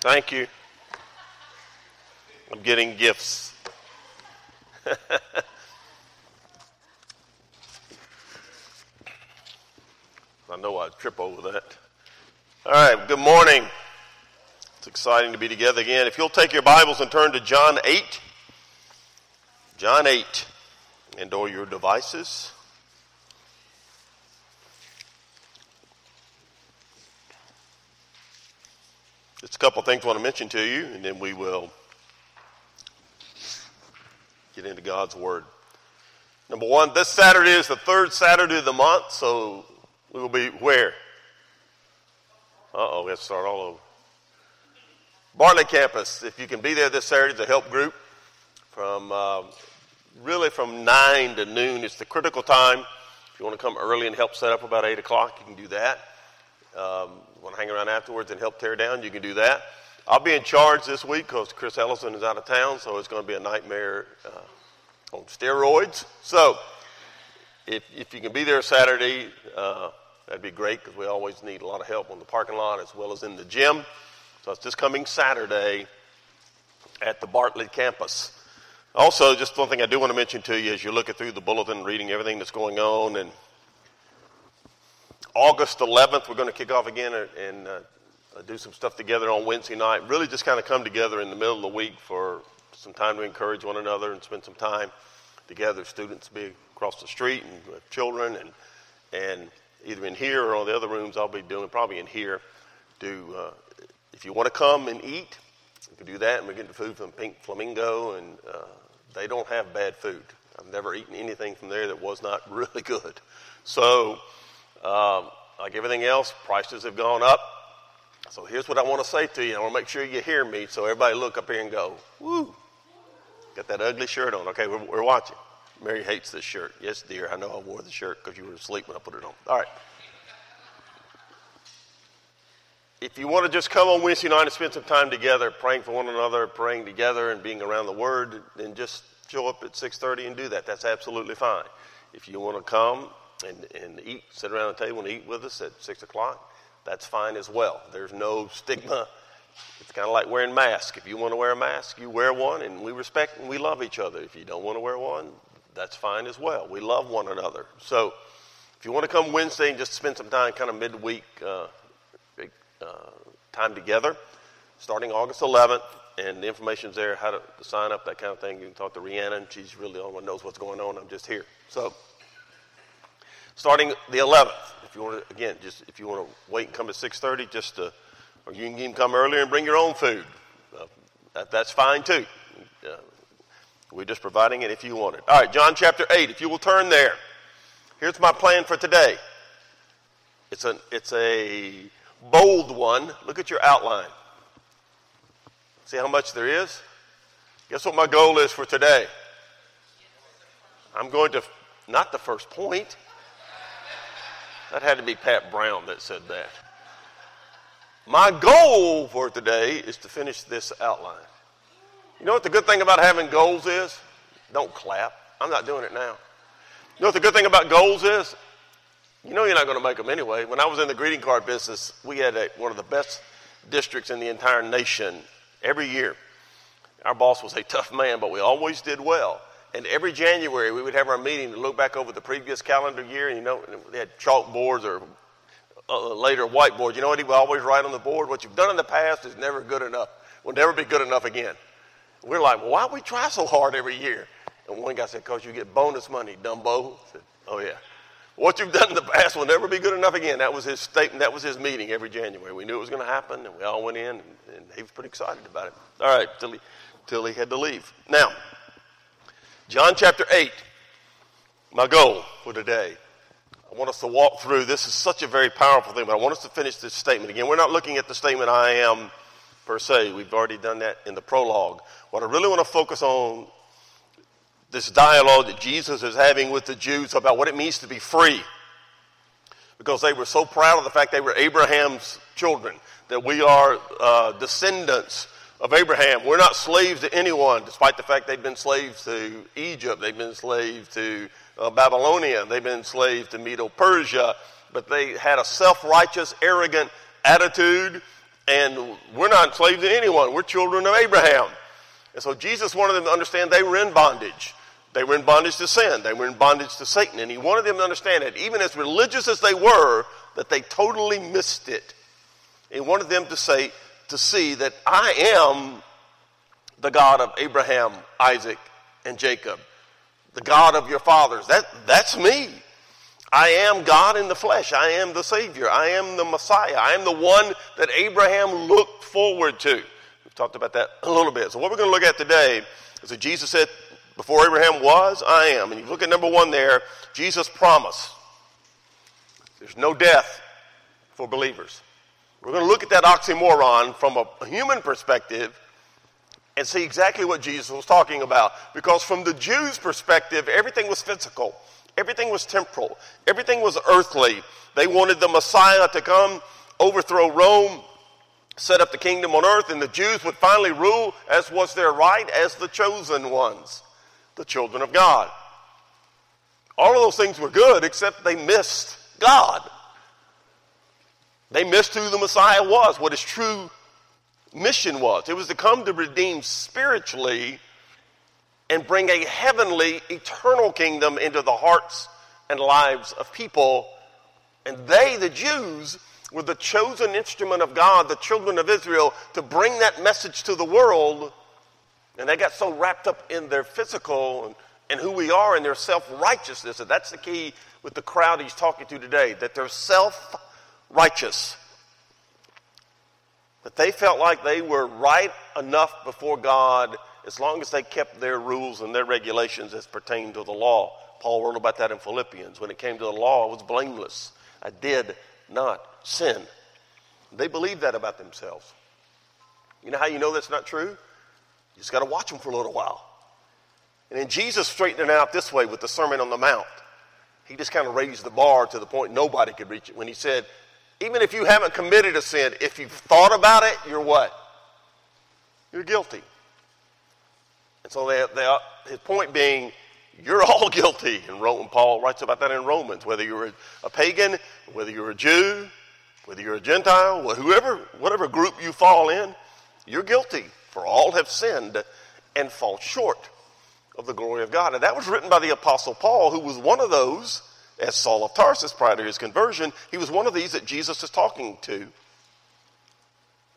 Thank you. I'm getting gifts. I know I'd trip over that. All right, good morning. It's exciting to be together again. If you'll take your Bibles and turn to John 8, John 8, and or your devices. Couple things I want to mention to you, and then we will get into God's Word. Number one, this Saturday is the third Saturday of the month, so we will be where? Uh oh, we have to start all over. Bartlett campus. If you can be there this Saturday, the help group from uh, really from 9 to noon. It's the critical time. If you want to come early and help set up about 8 o'clock, you can do that. Um, want to hang around afterwards and help tear down, you can do that. I'll be in charge this week because Chris Ellison is out of town, so it's going to be a nightmare uh, on steroids. So if, if you can be there Saturday, uh, that'd be great because we always need a lot of help on the parking lot as well as in the gym. So it's this coming Saturday at the Bartlett campus. Also, just one thing I do want to mention to you as you're looking through the bulletin, reading everything that's going on, and August 11th, we're going to kick off again and uh, do some stuff together on Wednesday night. Really just kind of come together in the middle of the week for some time to encourage one another and spend some time together. Students be across the street and children and, and either in here or on the other rooms I'll be doing, probably in here. Do, uh, if you want to come and eat, you can do that. And we're getting food from Pink Flamingo and uh, they don't have bad food. I've never eaten anything from there that was not really good. So, um, like everything else, prices have gone up. So here's what I want to say to you. I want to make sure you hear me so everybody look up here and go, woo. Got that ugly shirt on. Okay, we're, we're watching. Mary hates this shirt. Yes, dear, I know I wore the shirt because you were asleep when I put it on. All right. If you want to just come on Wednesday night and spend some time together, praying for one another, praying together, and being around the Word, then just show up at 6:30 and do that. That's absolutely fine. If you want to come and, and eat, sit around the table and eat with us at 6 o'clock, that's fine as well. There's no stigma. It's kind of like wearing masks. If you want to wear a mask, you wear one, and we respect and we love each other. If you don't want to wear one, that's fine as well. We love one another. So if you want to come Wednesday and just spend some time, kind of midweek uh, uh, time together, starting August 11th, and the information's there, how to, to sign up, that kind of thing. You can talk to Rhiannon. She's really the only one knows what's going on. I'm just here. So starting the 11th. If you want to, again, just if you want to wait and come at 6:30, just to, or you can even come earlier and bring your own food. Uh, that, that's fine too. Uh, we're just providing it if you want it. All right, John chapter 8. If you will turn there, here's my plan for today. It's a it's a bold one. Look at your outline. See how much there is. Guess what my goal is for today? I'm going to not the first point. That had to be Pat Brown that said that. My goal for today is to finish this outline. You know what the good thing about having goals is? Don't clap. I'm not doing it now. You know what the good thing about goals is? You know you're not going to make them anyway. When I was in the greeting card business, we had a, one of the best districts in the entire nation every year. Our boss was a tough man, but we always did well. And every January, we would have our meeting to look back over the previous calendar year. And, you know, they had chalkboards or uh, later whiteboards. You know what he would always write on the board? What you've done in the past is never good enough. Will never be good enough again. We're like, well, why do we try so hard every year? And one guy said, because you get bonus money, Dumbo. I said, oh, yeah. What you've done in the past will never be good enough again. That was his statement. That was his meeting every January. We knew it was going to happen, and we all went in, and, and he was pretty excited about it. All right, till he, till he had to leave. Now, John chapter 8, my goal for today. I want us to walk through. This is such a very powerful thing, but I want us to finish this statement. Again, we're not looking at the statement I am per se. We've already done that in the prologue. What I really want to focus on this dialogue that Jesus is having with the Jews about what it means to be free. Because they were so proud of the fact they were Abraham's children, that we are uh, descendants of Abraham. We're not slaves to anyone, despite the fact they've been slaves to Egypt, they've been slaves to uh, Babylonia, they've been slaves to Medo Persia, but they had a self righteous, arrogant attitude, And we're not enslaved to anyone. We're children of Abraham. And so Jesus wanted them to understand they were in bondage. They were in bondage to sin. They were in bondage to Satan. And he wanted them to understand that even as religious as they were, that they totally missed it. He wanted them to say, to see that I am the God of Abraham, Isaac, and Jacob. The God of your fathers. That, that's me. I am God in the flesh. I am the Savior. I am the Messiah. I am the one that Abraham looked forward to. We've talked about that a little bit. So, what we're going to look at today is that Jesus said, Before Abraham was, I am. And you look at number one there, Jesus' promise. There's no death for believers. We're going to look at that oxymoron from a human perspective and see exactly what Jesus was talking about. Because from the Jews' perspective, everything was physical. Everything was temporal. Everything was earthly. They wanted the Messiah to come, overthrow Rome, set up the kingdom on earth, and the Jews would finally rule, as was their right, as the chosen ones, the children of God. All of those things were good, except they missed God. They missed who the Messiah was, what his true mission was. It was to come to redeem spiritually and bring a heavenly, eternal kingdom into the hearts and lives of people. And they, the Jews, were the chosen instrument of God, the children of Israel, to bring that message to the world. And they got so wrapped up in their physical and, and who we are and their self righteousness. And that's the key with the crowd he's talking to today, that they're self righteous. That they felt like they were right enough before God as long as they kept their rules and their regulations as pertained to the law. Paul wrote about that in Philippians. When it came to the law, I was blameless. I did not sin. They believed that about themselves. You know how you know that's not true? You just got to watch them for a little while. And then Jesus straightened it out this way with the Sermon on the Mount. He just kind of raised the bar to the point nobody could reach it when he said, even if you haven't committed a sin, if you've thought about it, you're what? You're guilty. And so they, they, his point being, you're all guilty. And Paul writes about that in Romans. Whether you're a pagan, whether you're a Jew, whether you're a Gentile, whoever, whatever group you fall in, you're guilty. For all have sinned and fall short of the glory of God. And that was written by the Apostle Paul, who was one of those, as Saul of Tarsus prior to his conversion, he was one of these that Jesus is talking to.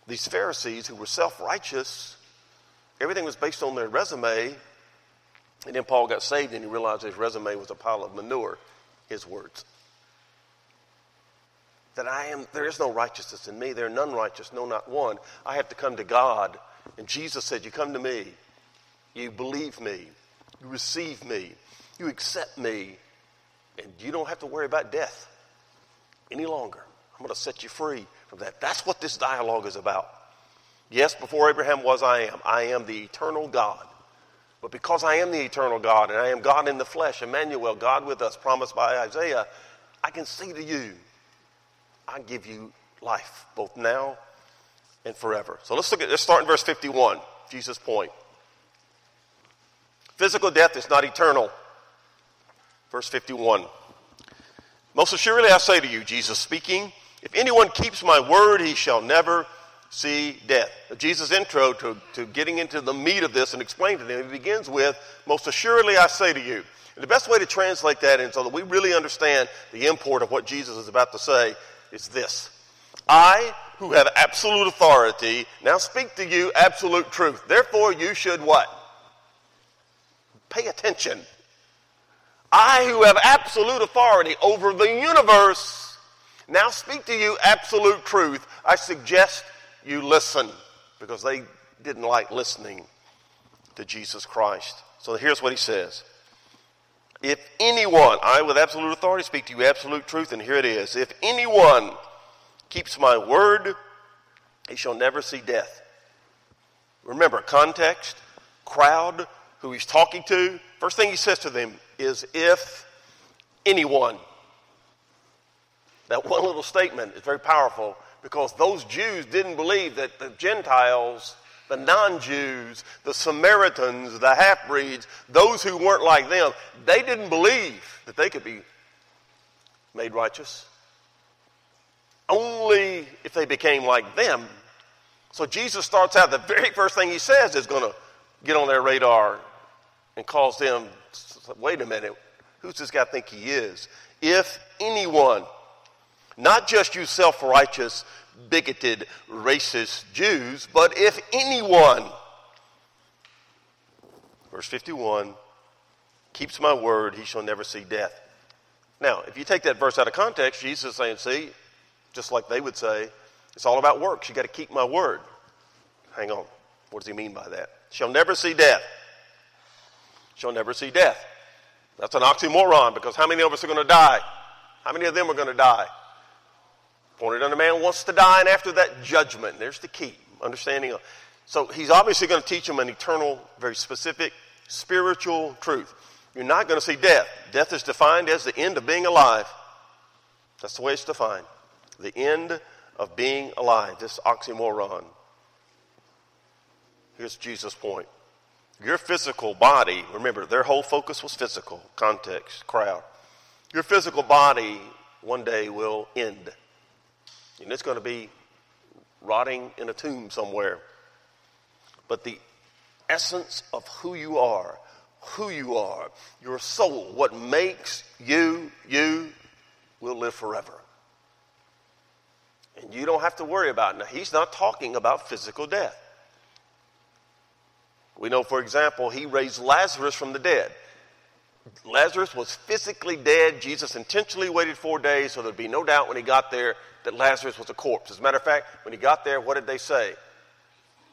These Pharisees who were self righteous Everything was based on their resume. And then Paul got saved and he realized his resume was a pile of manure, his words. That I am, there is no righteousness in me. There are none righteous, no, not one. I have to come to God. And Jesus said, You come to me, you believe me, you receive me, you accept me, and you don't have to worry about death any longer. I'm going to set you free from that. That's what this dialogue is about. Yes, before Abraham was, I am. I am the eternal God. But because I am the eternal God and I am God in the flesh, Emmanuel, God with us, promised by Isaiah, I can see to you, I give you life, both now and forever. So let's look at let's start in verse 51, Jesus' point. Physical death is not eternal. Verse 51. Most assuredly I say to you, Jesus speaking, if anyone keeps my word, he shall never see death. Jesus' intro to, to getting into the meat of this and explaining to them, he begins with, Most assuredly I say to you. And the best way to translate that and so that we really understand the import of what Jesus is about to say is this I, who have absolute authority, now speak to you absolute truth. Therefore, you should what? Pay attention. I, who have absolute authority over the universe, now speak to you absolute truth. I suggest you listen because they didn't like listening to Jesus Christ. So here's what he says. If anyone, I with absolute authority speak to you absolute truth, and here it is. If anyone keeps my word, he shall never see death. Remember, context, crowd, who he's talking to. First thing he says to them is, if anyone. That one little statement is very powerful because those Jews didn't believe that the Gentiles, the non Jews, the Samaritans, the half breeds, those who weren't like them, they didn't believe that they could be made righteous. Only if they became like them So Jesus starts out, the very first thing he says is going to get on their radar and cause them, wait a minute, who's this guy think he is? If anyone, not just you self righteous, bigoted, racist Jews, but if anyone, verse 51, keeps my word, he shall never see death. Now, if you take that verse out of context, Jesus is saying, see, just like they would say, it's all about works. You got to keep my word. Hang on. What does he mean by that? Shall never see death. Shall never see death. That's an oxymoron because how many of us are going to die? How many of them are going to die? Pointed on a man wants to die, and after that, judgment. There's the key. Understanding. Of, so he's obviously going to teach them an eternal, very specific spiritual truth. You're not going to see death. Death is defined as the end of being alive. That's the way it's defined. The end of being alive. This oxymoron. Here's Jesus' point. Your physical body, remember, their whole focus was physical, context, crowd. Your physical body one day will end. And it's going to be rotting in a tomb somewhere. But the essence of who you are, who you are, your soul, what makes you you, will live forever. And you don't have to worry about it. Now, he's not talking about physical death. We know, for example, he raised Lazarus from the dead. Lazarus was physically dead. Jesus intentionally waited four days so there'd be no doubt when he got there that Lazarus was a corpse. As a matter of fact, when he got there, what did they say?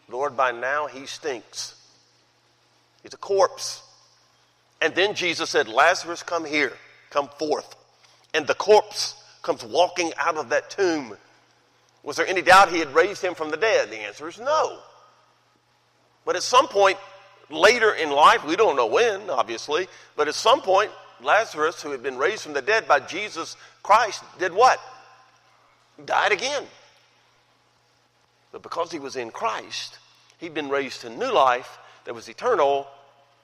Lord, by now he stinks. He's a corpse. And then Jesus said, Lazarus, come here, come forth. And the corpse comes walking out of that tomb. Was there any doubt he had raised him from the dead? The answer is no. But at some point later in life, we don't know when, obviously, but at some point, Lazarus, who had been raised from the dead by Jesus Christ, did what? Died again. But because he was in Christ, he'd been raised to new life that was eternal,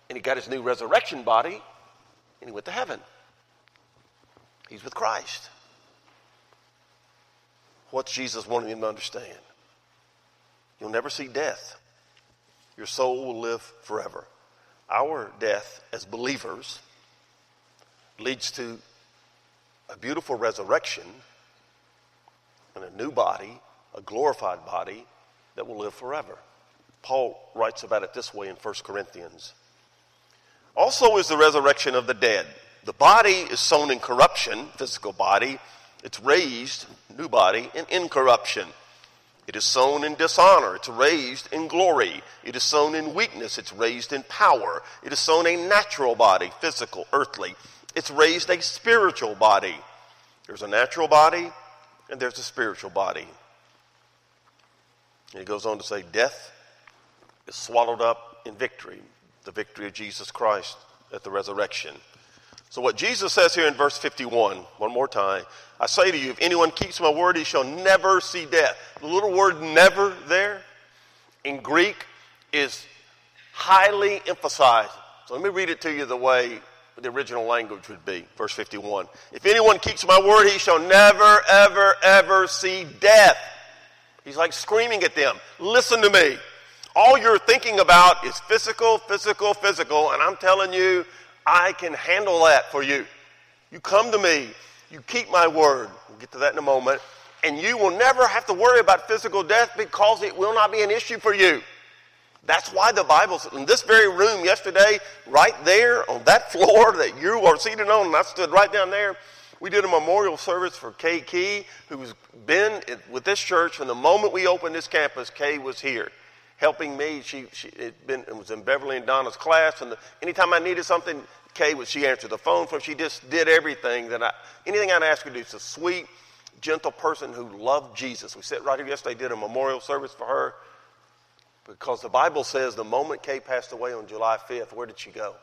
and he got his new resurrection body, and he went to heaven. He's with Christ. What's Jesus wanting him to understand? You'll never see death. Your soul will live forever. Our death as believers leads to a beautiful resurrection and a new body, a glorified body that will live forever. Paul writes about it this way in 1 Corinthians. Also is the resurrection of the dead. The body is sown in corruption, physical body. It's raised, new body, in incorruption. It is sown in dishonor. It's raised in glory. It is sown in weakness. It's raised in power. It is sown a natural body, physical, earthly. It's raised a spiritual body. There's a natural body and there's a spiritual body. And he goes on to say, Death is swallowed up in victory, the victory of Jesus Christ at the resurrection. So, what Jesus says here in verse 51, one more time, I say to you, if anyone keeps my word, he shall never see death. The little word never there in Greek is highly emphasized. So, let me read it to you the way the original language would be. Verse 51. If anyone keeps my word, he shall never, ever, ever see death. He's like screaming at them, listen to me. All you're thinking about is physical, physical, physical, and I'm telling you, I can handle that for you. You come to me, you keep my word. We'll get to that in a moment. And you will never have to worry about physical death because it will not be an issue for you. That's why the Bible, in this very room yesterday, right there on that floor that you are seated on, and I stood right down there, we did a memorial service for Kay Key, who's been with this church from the moment we opened this campus. Kay was here helping me. She, she been, was in Beverly and Donna's class, and the, anytime I needed something, Kay was she answered the phone for. She just did everything that I anything I'd ask her to do. She's a sweet, gentle person who loved Jesus. We sat right here yesterday, did a memorial service for her because the Bible says the moment Kay passed away on July 5th, where did she go?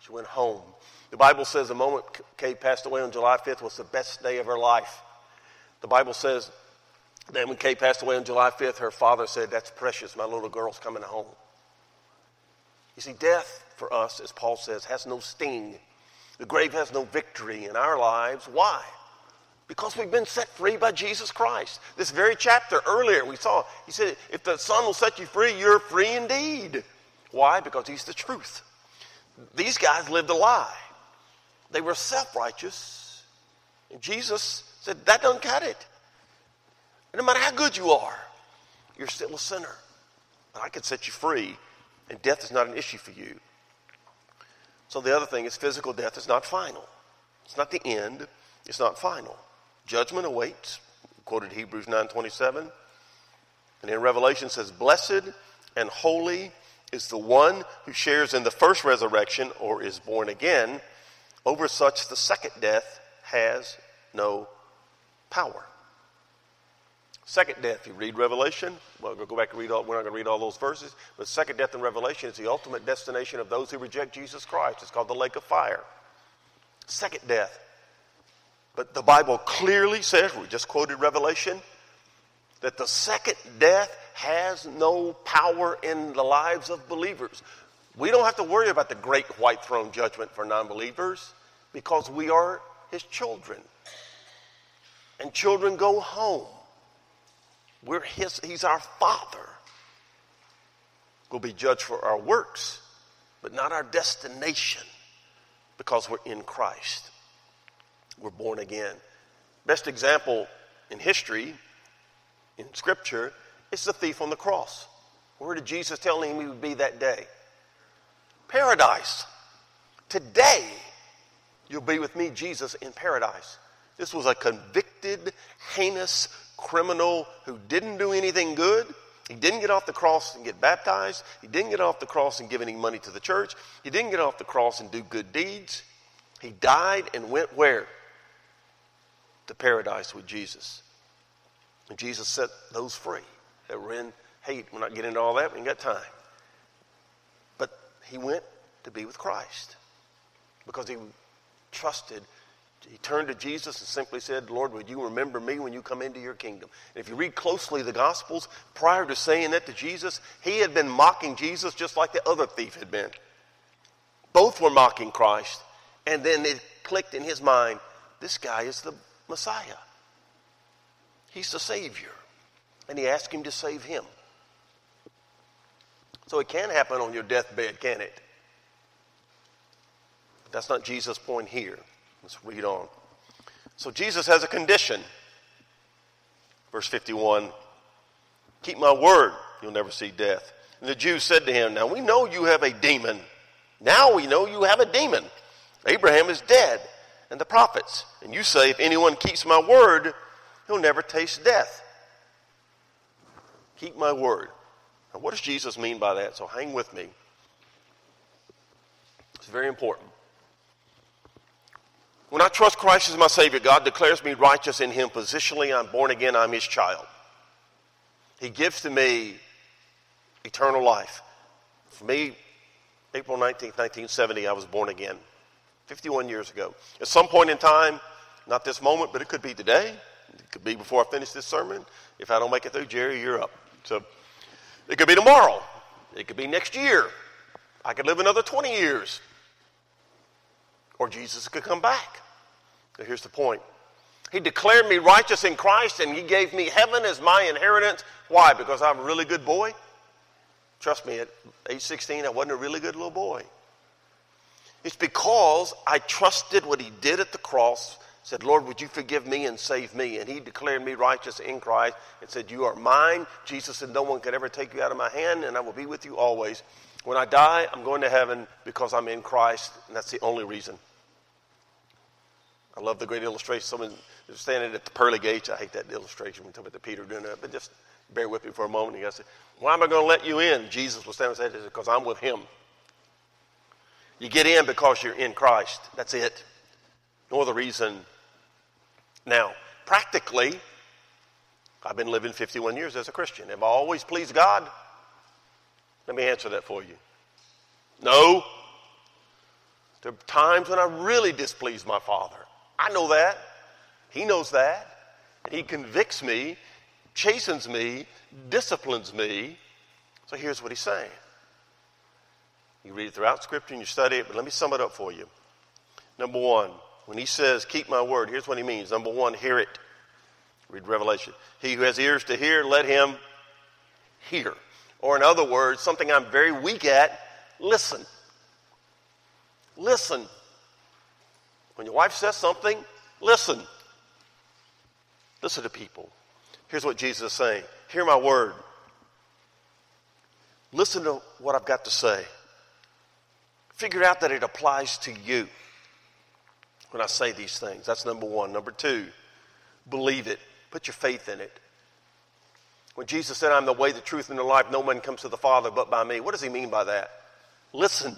She went home. The Bible says the moment Kay passed away on July 5th was the best day of her life. The Bible says then, when Kay passed away on July 5th, her father said, That's precious. My little girl's coming home. You see, death for us, as Paul says, has no sting. The grave has no victory in our lives. Why? Because we've been set free by Jesus Christ. This very chapter earlier, we saw, he said, if the Son will set you free, you're free indeed. Why? Because he's the truth. These guys lived a lie. They were self righteous. And Jesus said, that doesn't cut it. And no matter how good you are, you're still a sinner. But I can set you free, and death is not an issue for you. So the other thing is physical death is not final. It's not the end. It's not final. Judgment awaits. Quoted Hebrews 9:27. And in Revelation says, "Blessed and holy is the one who shares in the first resurrection or is born again. Over such the second death has no power." Second death, you read Revelation. Well, we'll go back and read all, we're not going to read all those verses. But second death in Revelation is the ultimate destination of those who reject Jesus Christ. It's called the lake of fire. Second death. But the Bible clearly says, we just quoted Revelation, that the second death has no power in the lives of believers. We don't have to worry about the great white throne judgment for non believers because we are his children. And children go home. We're his, he's our father. We'll be judged for our works, but not our destination because we're in Christ. We're born again. Best example in history, in Scripture, is the thief on the cross. Where did Jesus tell him he would be that day? Paradise. Today, you'll be with me, Jesus, in paradise. This was a convicted, heinous criminal who didn't do anything good. He didn't get off the cross and get baptized. He didn't get off the cross and give any money to the church. He didn't get off the cross and do good deeds. He died and went where? To paradise with Jesus. And Jesus set those free that were in hate. We're not getting into all that. We ain't got time. But he went to be with Christ because he trusted he turned to Jesus and simply said, Lord, would you remember me when you come into your kingdom? And if you read closely the Gospels, prior to saying that to Jesus, he had been mocking Jesus just like the other thief had been. Both were mocking Christ. And then it clicked in his mind this guy is the Messiah, he's the Savior. And he asked him to save him. So it can happen on your deathbed, can it? That's not Jesus' point here. Let's read on. So Jesus has a condition. Verse 51 Keep my word, you'll never see death. And the Jews said to him, Now we know you have a demon. Now we know you have a demon. Abraham is dead, and the prophets. And you say, If anyone keeps my word, he'll never taste death. Keep my word. Now, what does Jesus mean by that? So hang with me. It's very important. When I trust Christ as my Savior, God declares me righteous in Him positionally. I'm born again, I'm His child. He gives to me eternal life. For me, April 19, 1970, I was born again, 51 years ago. At some point in time, not this moment, but it could be today, it could be before I finish this sermon. If I don't make it through, Jerry, you're up. So it could be tomorrow, it could be next year. I could live another 20 years. Or Jesus could come back. Here's the point. He declared me righteous in Christ and he gave me heaven as my inheritance. Why? Because I'm a really good boy? Trust me, at age 16, I wasn't a really good little boy. It's because I trusted what he did at the cross, said, Lord, would you forgive me and save me? And he declared me righteous in Christ and said, You are mine. Jesus said, No one can ever take you out of my hand, and I will be with you always. When I die, I'm going to heaven because I'm in Christ, and that's the only reason. Love the great illustration. Someone is standing at the pearly gates. I hate that illustration when talk about the Peter doing that, but just bear with me for a moment. He said, Why am I going to let you in? Jesus was standing and said, Because I'm with him. You get in because you're in Christ. That's it. No other reason. Now, practically, I've been living 51 years as a Christian. Have I always pleased God? Let me answer that for you. No. There are times when I really displeased my Father. I know that. He knows that. And he convicts me, chastens me, disciplines me. So here's what he's saying. You read it throughout Scripture and you study it, but let me sum it up for you. Number one, When he says, keep my word, here's what he means. Number one, hear it. Read Revelation. He who has ears to hear, let him hear. Or, in other words, something I'm very weak at, listen. Listen. When your wife says something, listen. Listen to people. Here's what Jesus is saying Hear my word. Listen to what I've got to say. Figure out that it applies to you when I say these things. That's number one. Number two, believe it. Put your faith in it. When Jesus said, I'm the way, the truth, and the life, no one comes to the Father but by me, what does he mean by that? Listen.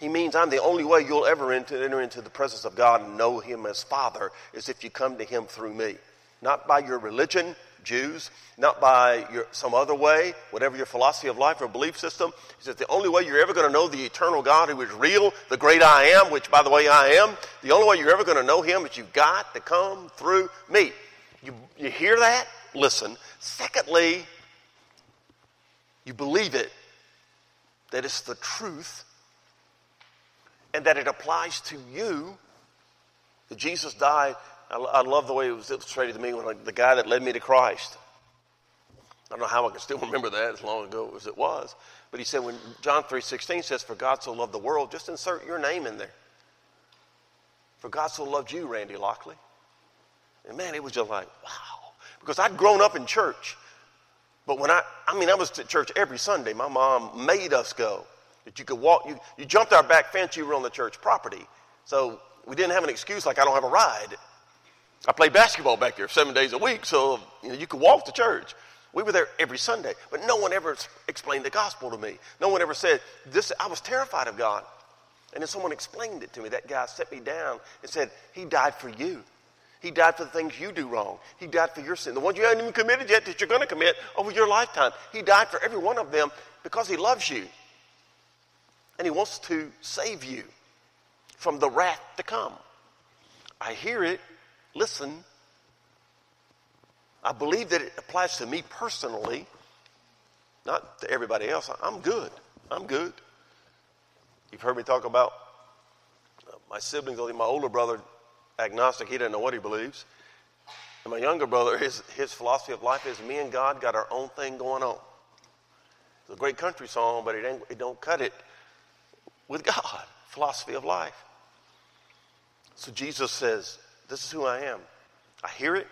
He means I'm the only way you'll ever enter, into the presence of God and know him as Father is if you come to him through me. Not by your religion, Jews, not by your, some other way, whatever your philosophy of life or belief system. He says the only way you're ever going to know the eternal God who is real, the great I am, which by the way I am, the only way you're ever going to know him is you've got to come through me. You, you hear that? Listen. Secondly, you believe it, that it's the truth, and that it applies to you. That Jesus died I, I love the way it was illustrated to me when the guy that led me to Christ. I don't know how I can still remember that as long ago as it was. But he said when John 3.16 says, For God so loved the world, just insert your name in there. For God so loved you, Randy Lockley. And man, it was just like, wow. Because I'd grown up in church. But when I, I mean, I was to church every Sunday. My mom made us go. That you could walk, you, you jumped our back fence, you were on the church property. So we didn't have an excuse like I don't have a ride. I played basketball back there seven days a week, so you, know, you could walk to church. We were there every Sunday, but no one ever explained the gospel to me. No one ever said, this, I was terrified of God. And then someone explained it to me. That guy set me down and said, He died for you. He died for the things you do wrong. He died for your sin. The ones you haven't even committed yet that you're going to commit over your lifetime. He died for every one of them because He loves you. And He wants to save you from the wrath to come. I hear it listen. I believe that it applies to me personally, not to everybody else. I'm good. I'm good. You've heard me talk about uh, my siblings, my older brother, agnostic, he doesn't know what he believes. And my younger brother, his, his philosophy of life is me and God got our own thing going on. It's a great country song, but it, ain't, it don't cut it with God, philosophy of life. So Jesus says, this is who I am. I hear it.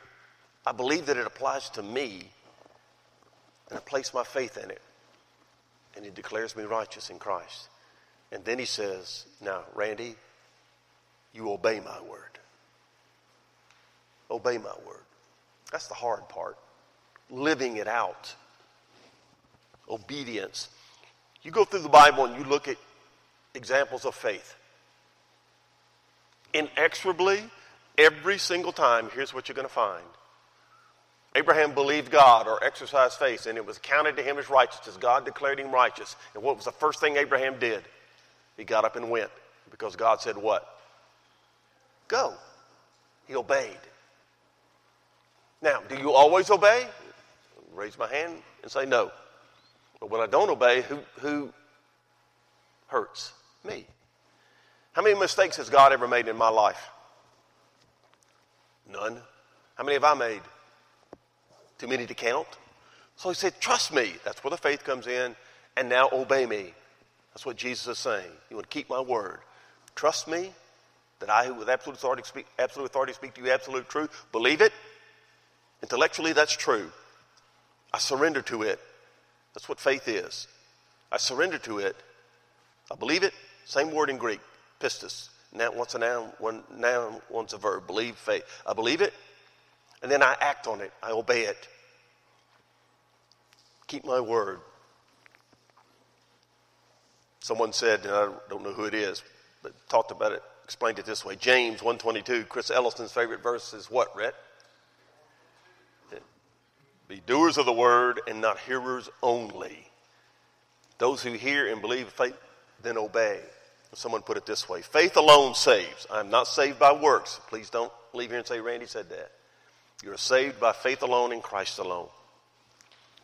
I believe that it applies to me. And I place my faith in it. And He declares me righteous in Christ. And then He says, Now, Randy, you obey my word. Obey my word. That's the hard part. Living it out. Obedience. You go through the Bible and you look at examples of faith. Inexorably, Every single time, here's what you're going to find Abraham believed God or exercised faith, and it was counted to him as righteousness. God declared him righteous. And what was the first thing Abraham did? He got up and went because God said, What? Go. He obeyed. Now, do you always obey? Raise my hand and say no. But when I don't obey, who, who hurts? Me. How many mistakes has God ever made in my life? None. How many have I made? Too many to count? So he said, Trust me. That's where the faith comes in. And now obey me. That's what Jesus is saying. You want to keep my word. Trust me that I, with absolute authority, speak, absolute authority, speak to you absolute truth. Believe it. Intellectually, that's true. I surrender to it. That's what faith is. I surrender to it. I believe it. Same word in Greek, pistis. Now, once a noun, one noun, once a verb. Believe, faith. I believe it, and then I act on it. I obey it. Keep my word. Someone said, and I don't know who it is, but talked about it, explained it this way. James 122, Chris Ellison's favorite verse is what, Rhett? Be doers of the word and not hearers only. Those who hear and believe faith, then obey. Someone put it this way faith alone saves. I'm not saved by works. Please don't leave here and say, Randy said that. You're saved by faith alone in Christ alone.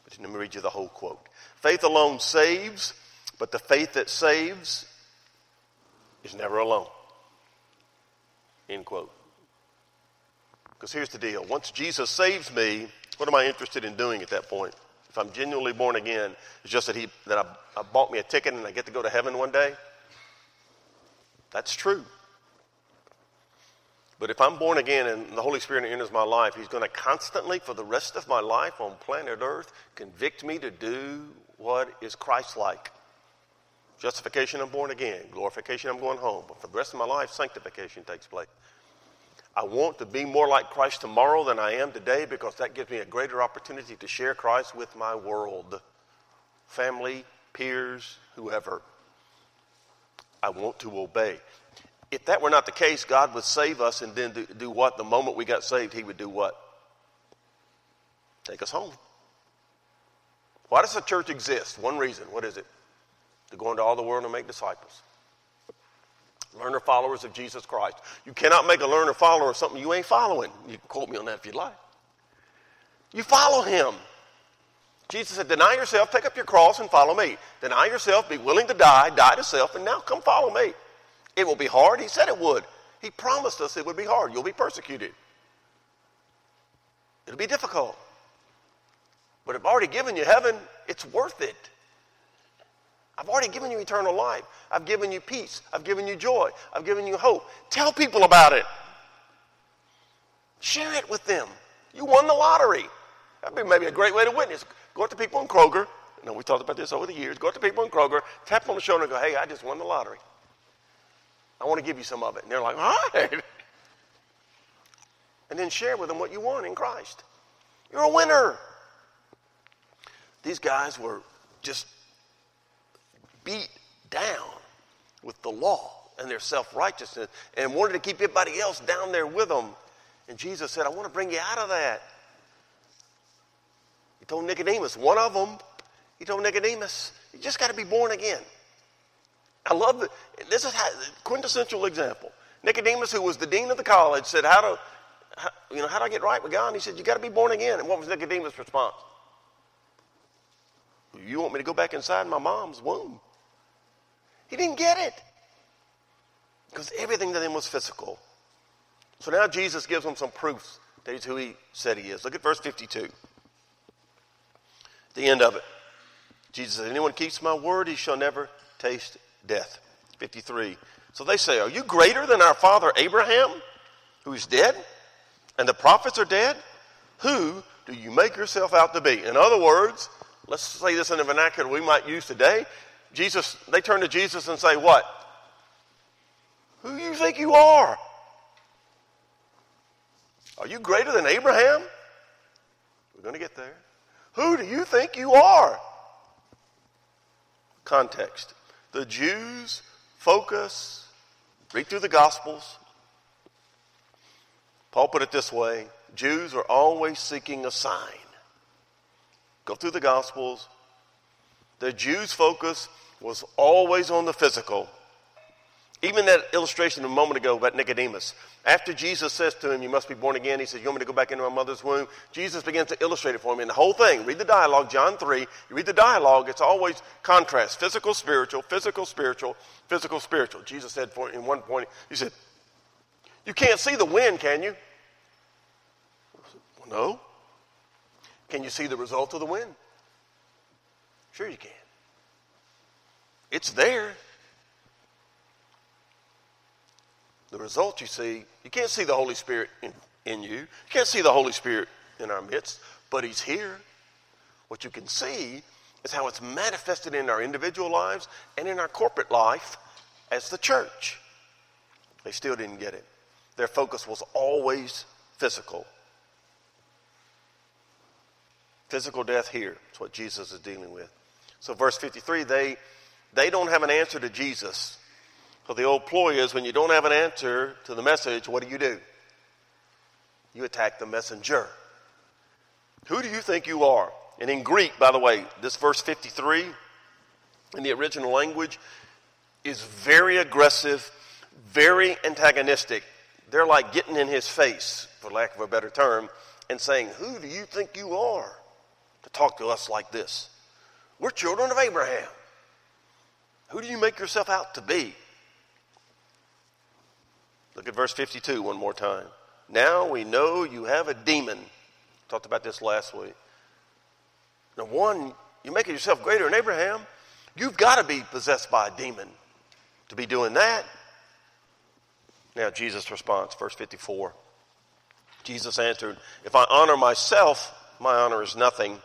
But let me read you the whole quote. Faith alone saves, but the faith that saves is never alone. End quote. Because here's the deal once Jesus saves me, what am I interested in doing at that point? If I'm genuinely born again, it's just that He that I, I bought me a ticket and I get to go to heaven one day. That's true. But if I'm born again and the Holy Spirit enters my life, He's going to constantly, for the rest of my life on planet Earth, convict me to do what is Christ like. Justification, I'm born again. Glorification, I'm going home. But for the rest of my life, sanctification takes place. I want to be more like Christ tomorrow than I am today because that gives me a greater opportunity to share Christ with my world, family, peers, whoever. I want to obey. If that were not the case, God would save us and then do, do what? The moment we got saved, He would do what? Take us home. Why does the church exist? One reason. What is it? To go into all the world and make disciples. Learner followers of Jesus Christ. You cannot make a learner follower of something you ain't following. You can quote me on that if you like. You follow him. Jesus said, Deny yourself, take up your cross, and follow me. Deny yourself, be willing to die, die to self, and now come follow me. It will be hard. He said it would. He promised us it would be hard. You'll be persecuted. It'll be difficult. But I've already given you heaven, it's worth it. I've already given you eternal life. I've given you peace. I've given you joy. I've given you hope. Tell people about it. Share it with them. You won the lottery. That'd be maybe a great way to witness. Go up to people in Kroger. You know, we talked about this over the years. Go up to people in Kroger, tap them on the shoulder and go, hey, I just won the lottery. I want to give you some of it. And they're like, all right. And then share with them what you won in Christ. You're a winner. These guys were just beat down with the law and their self righteousness and wanted to keep everybody else down there with them. And Jesus said, I want to bring you out of that. He told Nicodemus, one of them, he told Nicodemus, you just got to be born again. I love. This is quintessential example. Nicodemus, who was the dean of the college, said, how do, how, you know, how do I get right with God? And he said, you got to be born again. And what was Nicodemus' response? You want me to go back inside my mom's womb? He didn't get it because everything to him was physical. So now Jesus gives him some proofs that he's who he said he is. Look at verse 52. The end of it. Jesus said, Anyone keeps my word, he shall never taste death. 53. So they say, Are you greater than our father Abraham, who's dead? And the prophets are dead? Who do you make yourself out to be? In other words, let's say this in a vernacular we might use today. Jesus, they turn to Jesus and say, What? Who do you think you are? Are you greater than Abraham? We're going to get there. Who do you think you are? Context. The Jews focus, read through the Gospels. Paul put it this way Jews are always seeking a sign. Go through the Gospels. The Jews' focus was always on the physical. Even that illustration a moment ago about Nicodemus. After Jesus says to him, You must be born again, he says, You want me to go back into my mother's womb? Jesus begins to illustrate it for him. And the whole thing, read the dialogue, John 3. You read the dialogue, it's always contrast physical, spiritual, physical, spiritual, physical, spiritual. Jesus said for, in one point, He said, You can't see the wind, can you? Well, no. Can you see the result of the wind? Sure, you can. It's there. The result you see, you can't see the Holy Spirit in, in you. You can't see the Holy Spirit in our midst, but He's here. What you can see is how it's manifested in our individual lives and in our corporate life as the church. They still didn't get it. Their focus was always physical. Physical death here. That's what Jesus is dealing with. So, verse 53, they they don't have an answer to Jesus. So the old ploy is when you don't have an answer to the message, what do you do? You attack the messenger. Who do you think you are? And in Greek, by the way, this verse 53 in the original language is very aggressive, very antagonistic. They're like getting in his face, for lack of a better term, and saying, Who do you think you are to talk to us like this? We're children of Abraham. Who do you make yourself out to be? Look at verse 52 one more time. Now we know you have a demon. Talked about this last week. Now, one, you're making yourself greater than Abraham. You've got to be possessed by a demon to be doing that. Now, Jesus' response, verse 54. Jesus answered, If I honor myself, my honor is nothing.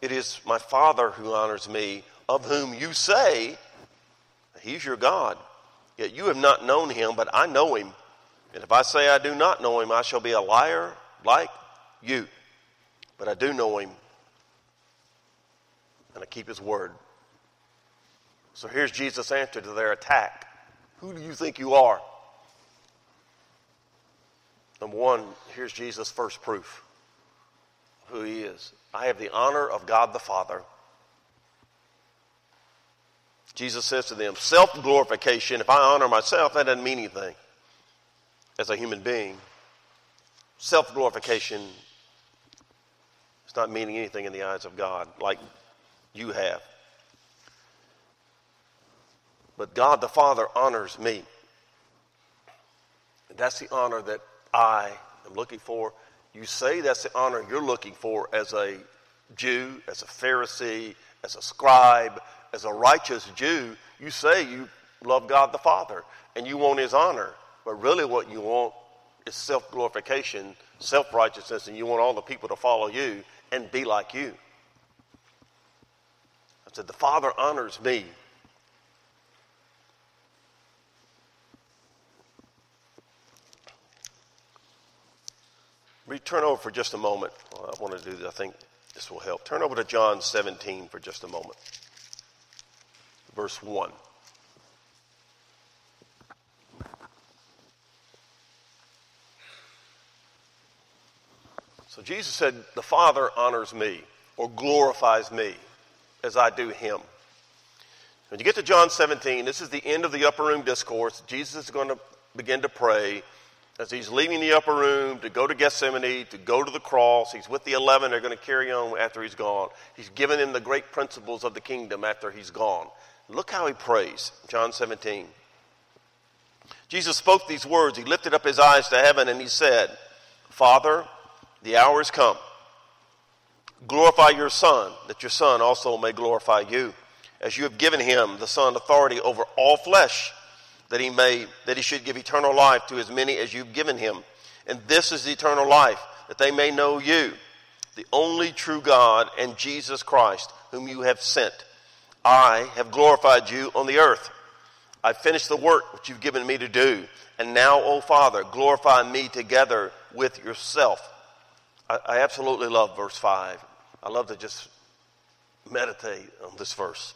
It is my Father who honors me, of whom you say, He's your God. Yet you have not known him, but I know him. And if I say I do not know him, I shall be a liar like you. But I do know him, and I keep his word. So here's Jesus' answer to their attack Who do you think you are? Number one, here's Jesus' first proof who he is. I have the honor of God the Father. Jesus says to them, self glorification, if I honor myself, that doesn't mean anything as a human being. Self glorification is not meaning anything in the eyes of God like you have. But God the Father honors me. And that's the honor that I am looking for. You say that's the honor you're looking for as a Jew, as a Pharisee, as a scribe, as a righteous Jew. You say you love God the Father and you want his honor. But really, what you want is self glorification, self righteousness, and you want all the people to follow you and be like you. I said, The Father honors me Turn over for just a moment. I want to do. I think this will help. Turn over to John 17 for just a moment. Verse 1. So Jesus said, The Father honors me or glorifies me as I do him. When you get to John 17, this is the end of the upper room discourse. Jesus is going to begin to pray as he's leaving the upper room to go to Gethsemane, to go to the cross. He's with the 11. They're going to carry on after he's gone. He's given them the great principles of the kingdom after he's gone. Look how he prays. John 17. Jesus spoke these words. He lifted up his eyes to heaven and he said, Father, the hour has come. Glorify your Son, that your Son also may glorify you, as you have given him, the Son, authority over all flesh that he may that he should give eternal life to as many as you've given him. And this is the eternal life, that they may know you, the only true God, and Jesus Christ, whom you have sent. I have glorified you on the earth. I've finished the work which you've given me to do. And now, O Father, glorify me together with yourself. I, I absolutely love verse 5. I love to just meditate on this verse.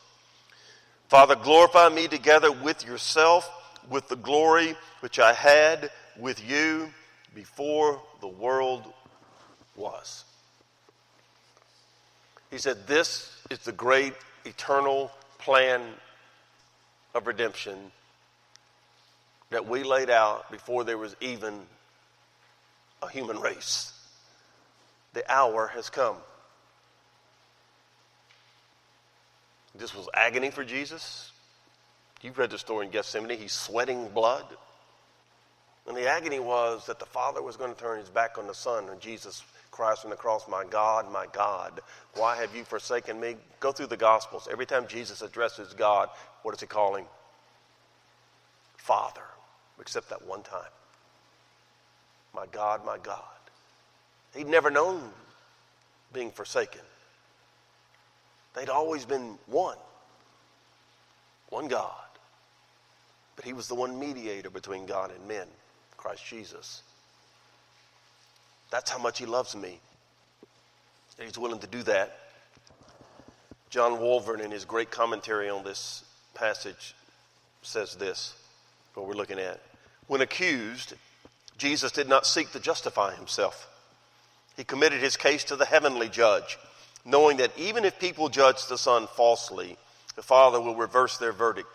Father, glorify me together with yourself with the glory which I had with you before the world was. He said, This is the great eternal plan of redemption that we laid out before there was even a human race. The hour has come. This was agony for Jesus. You've read the story in Gethsemane. He's sweating blood. And the agony was that the Father was going to turn his back on the Son, and Jesus cries from the cross, My God, my God, why have you forsaken me? Go through the Gospels. Every time Jesus addresses God, what does he call him? Father, except that one time. My God, my God. He'd never known being forsaken. They'd always been one. One God. But he was the one mediator between God and men, Christ Jesus. That's how much he loves me. And he's willing to do that. John Walvoord, in his great commentary on this passage, says this, what we're looking at. When accused, Jesus did not seek to justify himself. He committed his case to the heavenly judge, knowing that even if people judge the Son falsely, the Father will reverse their verdict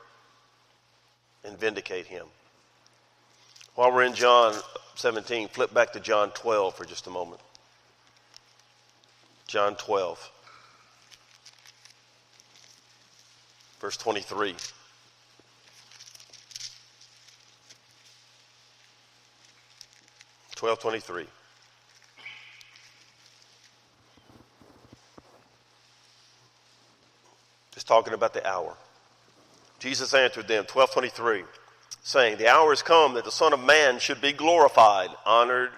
and vindicate him. While we're in John 17, flip back to John 12 for just a moment. John 12, verse 23. 1223. Just talking about the hour. Jesus answered them, 1223, saying, The hour has come that the Son of Man should be glorified, honored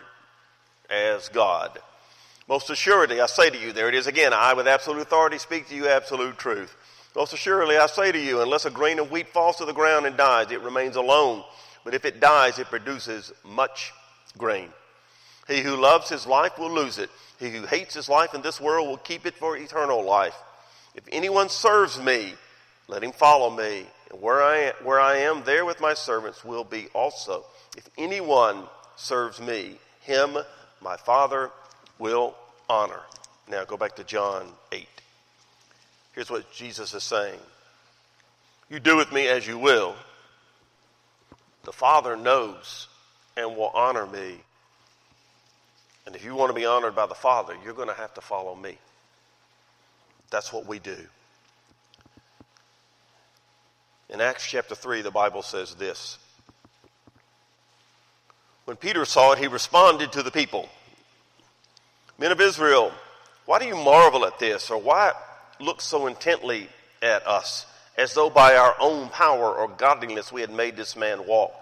as God. Most assuredly, I say to you, there it is again, I with absolute authority speak to you absolute truth. Most assuredly, I say to you, unless a grain of wheat falls to the ground and dies, it remains alone. But if it dies, it produces much grain. He who loves his life will lose it. He who hates his life in this world will keep it for eternal life. If anyone serves me, let him follow me. And where I, am, where I am, there with my servants will be also. If anyone serves me, him my Father will honor. Now go back to John 8. Here's what Jesus is saying You do with me as you will. The Father knows and will honor me. And if you want to be honored by the Father, you're going to have to follow me. That's what we do. In Acts chapter 3, the Bible says this When Peter saw it, he responded to the people Men of Israel, why do you marvel at this, or why look so intently at us, as though by our own power or godliness we had made this man walk?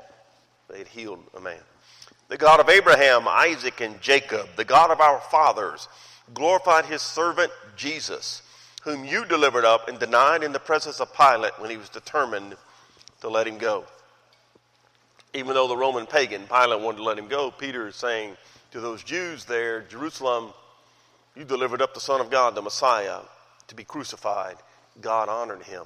They had healed a man. The God of Abraham, Isaac, and Jacob, the God of our fathers, glorified his servant Jesus, whom you delivered up and denied in the presence of Pilate when he was determined to let him go. Even though the Roman pagan, Pilate, wanted to let him go, Peter is saying to those Jews there, Jerusalem, you delivered up the Son of God, the Messiah, to be crucified. God honored him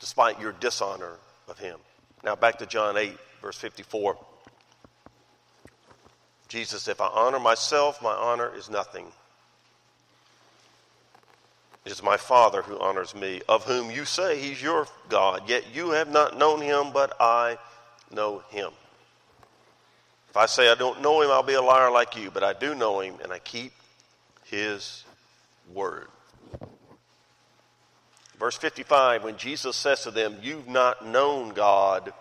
despite your dishonor of him. Now back to John 8, verse 54. Jesus, if I honor myself, my honor is nothing. It is my Father who honors me, of whom you say he's your God, yet you have not known him, but I know him. If I say I don't know him, I'll be a liar like you, but I do know him, and I keep his word. Verse 55, when Jesus says to them, You've not known God,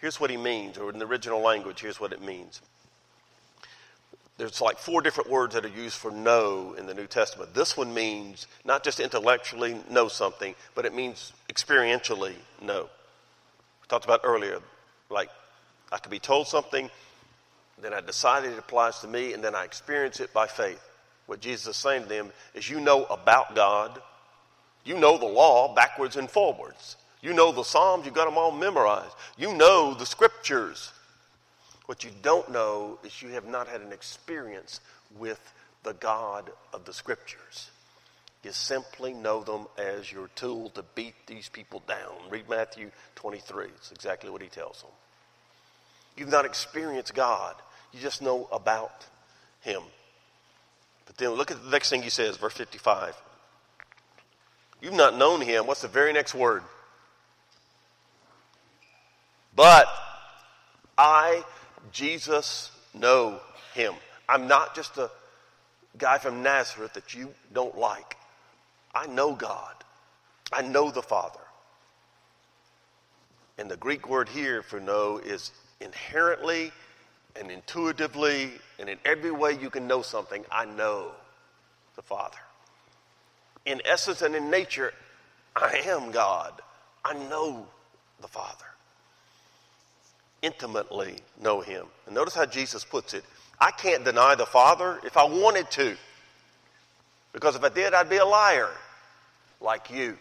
here's what he means, or in the original language, here's what it means. There's like four different words that are used for know in the New Testament. This one means not just intellectually know something, but it means experientially know. We talked about earlier, like I could be told something, then I decided it applies to me, and then I experience it by faith. What Jesus is saying to them is, You know about God, you know the law backwards and forwards. You know the Psalms, you've got them all memorized. You know the scriptures. What you don't know is you have not had an experience with the God of the scriptures. You simply know them as your tool to beat these people down. Read Matthew 23. It's exactly what he tells them. You've not experienced God. You just know about him. But then look at the next thing he says, verse 55. You've not known him. What's the very next word? But I, Jesus, know him. I'm not just a guy from Nazareth that you don't like. I know God. I know the Father. And the Greek word here for know is inherently and intuitively and in every way you can know something, I know the Father in essence and in nature, I am God. I know the Father. Intimately know Him. And notice how Jesus puts it I can't deny the Father if I wanted to. Because if I did, I'd be a liar like you.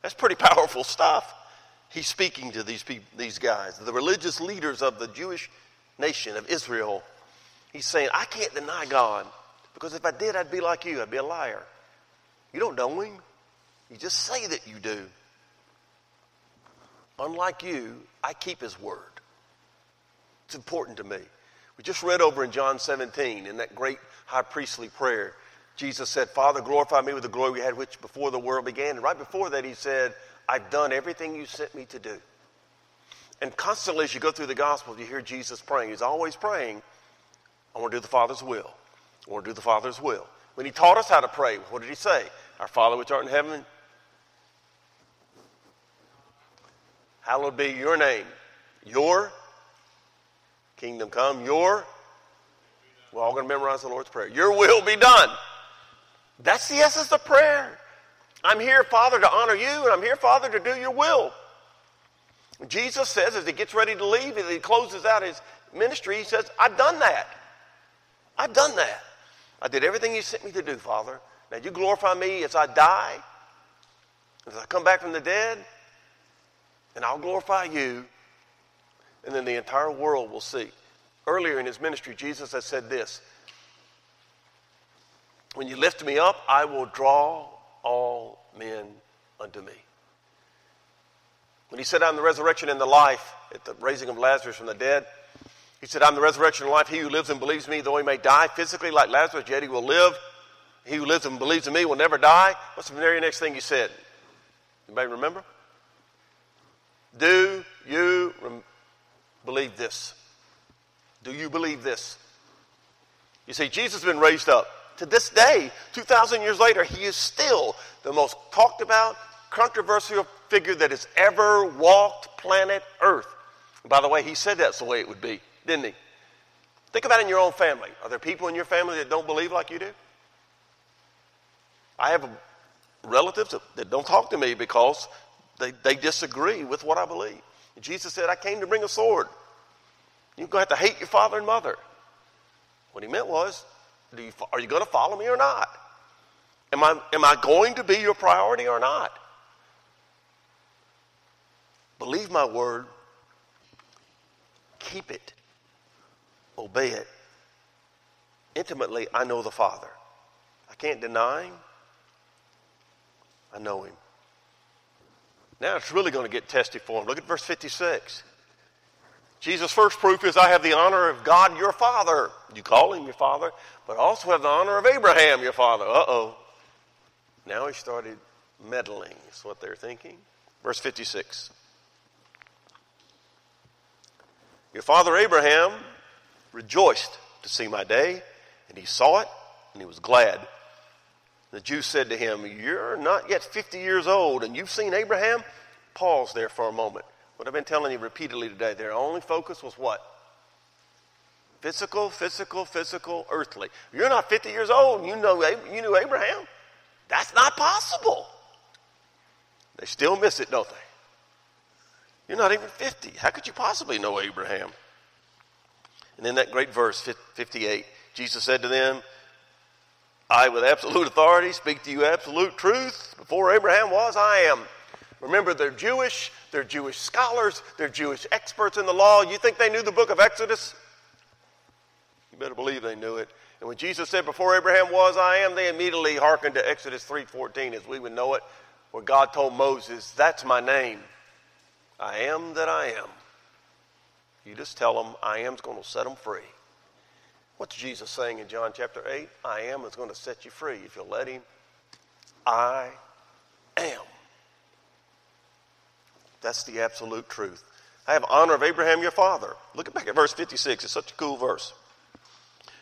That's pretty powerful stuff. He's speaking to these people, these guys, the religious leaders of the Jewish nation of Israel. He's saying, I can't deny God because if I did, I'd be like you. I'd be a liar. You don't know him. You just say that you do. Unlike you, I keep his word. It's important to me. We just read over in John 17 in that great high priestly prayer. Jesus said, Father, glorify me with the glory we had which before the world began. And right before that, he said, I've done everything you sent me to do. And constantly, as you go through the gospel, you hear Jesus praying. He's always praying, I want to do the Father's will. I want to do the Father's will. When he taught us how to pray, what did he say? Our Father which art in heaven, hallowed be your name. Your kingdom come, your We're all going to memorize the Lord's Prayer. Your will be done. That's the essence of prayer. I'm here, Father, to honor you, and I'm here, Father, to do your will. Jesus says, as he gets ready to leave, as he closes out his ministry, he says, I've done that. I've done that. I did everything you sent me to do, Father. Now you glorify me as I die, as I come back from the dead, and I'll glorify you, and then the entire world will see. Earlier in his ministry, Jesus has said this When you lift me up, I will draw all men unto me. When he said, I'm the resurrection and the life at the raising of Lazarus from the dead, he said, I'm the resurrection and the life. He who lives and believes me, though he may die physically like Lazarus, yet he will live. He who lives and believes in me will never die. What's the very next thing he said? Anybody remember? Do you rem- believe this? Do you believe this? You see, Jesus has been raised up. To this day, 2,000 years later, he is still the most talked about, controversial figure that has ever walked planet Earth. By the way, he said that's the way it would be, didn't he? Think about it in your own family. Are there people in your family that don't believe like you do? I have relatives that don't talk to me because they, they disagree with what I believe. Jesus said, I came to bring a sword. You're going to have to hate your father and mother. What he meant was, you, are you going to follow me or not? Am I, am I going to be your priority or not? Believe my word, keep it, obey it. Intimately, I know the Father. I can't deny him. I know him. Now it's really going to get testy for him. Look at verse 56. Jesus' first proof is I have the honor of God your Father. You call him your Father, but also have the honor of Abraham your Father. Uh oh. Now he started meddling, is what they're thinking. Verse 56. Your father Abraham rejoiced to see my day, and he saw it, and he was glad. The Jews said to him, You're not yet 50 years old, and you've seen Abraham? Pause there for a moment. What I've been telling you repeatedly today, their only focus was what? Physical, physical, physical, earthly. You're not 50 years old, you know you knew Abraham. That's not possible. They still miss it, don't they? You're not even 50. How could you possibly know Abraham? And in that great verse, 58, Jesus said to them, I, with absolute authority, speak to you absolute truth. Before Abraham was, I am. Remember, they're Jewish, they're Jewish scholars, they're Jewish experts in the law. You think they knew the book of Exodus? You better believe they knew it. And when Jesus said, Before Abraham was, I am, they immediately hearkened to Exodus 3.14 as we would know it, where God told Moses, That's my name. I am that I am. You just tell them, I am's going to set them free. What's Jesus saying in John chapter 8? I am is going to set you free if you'll let him. I am. That's the absolute truth. I have honor of Abraham your father. Look back at verse 56. It's such a cool verse.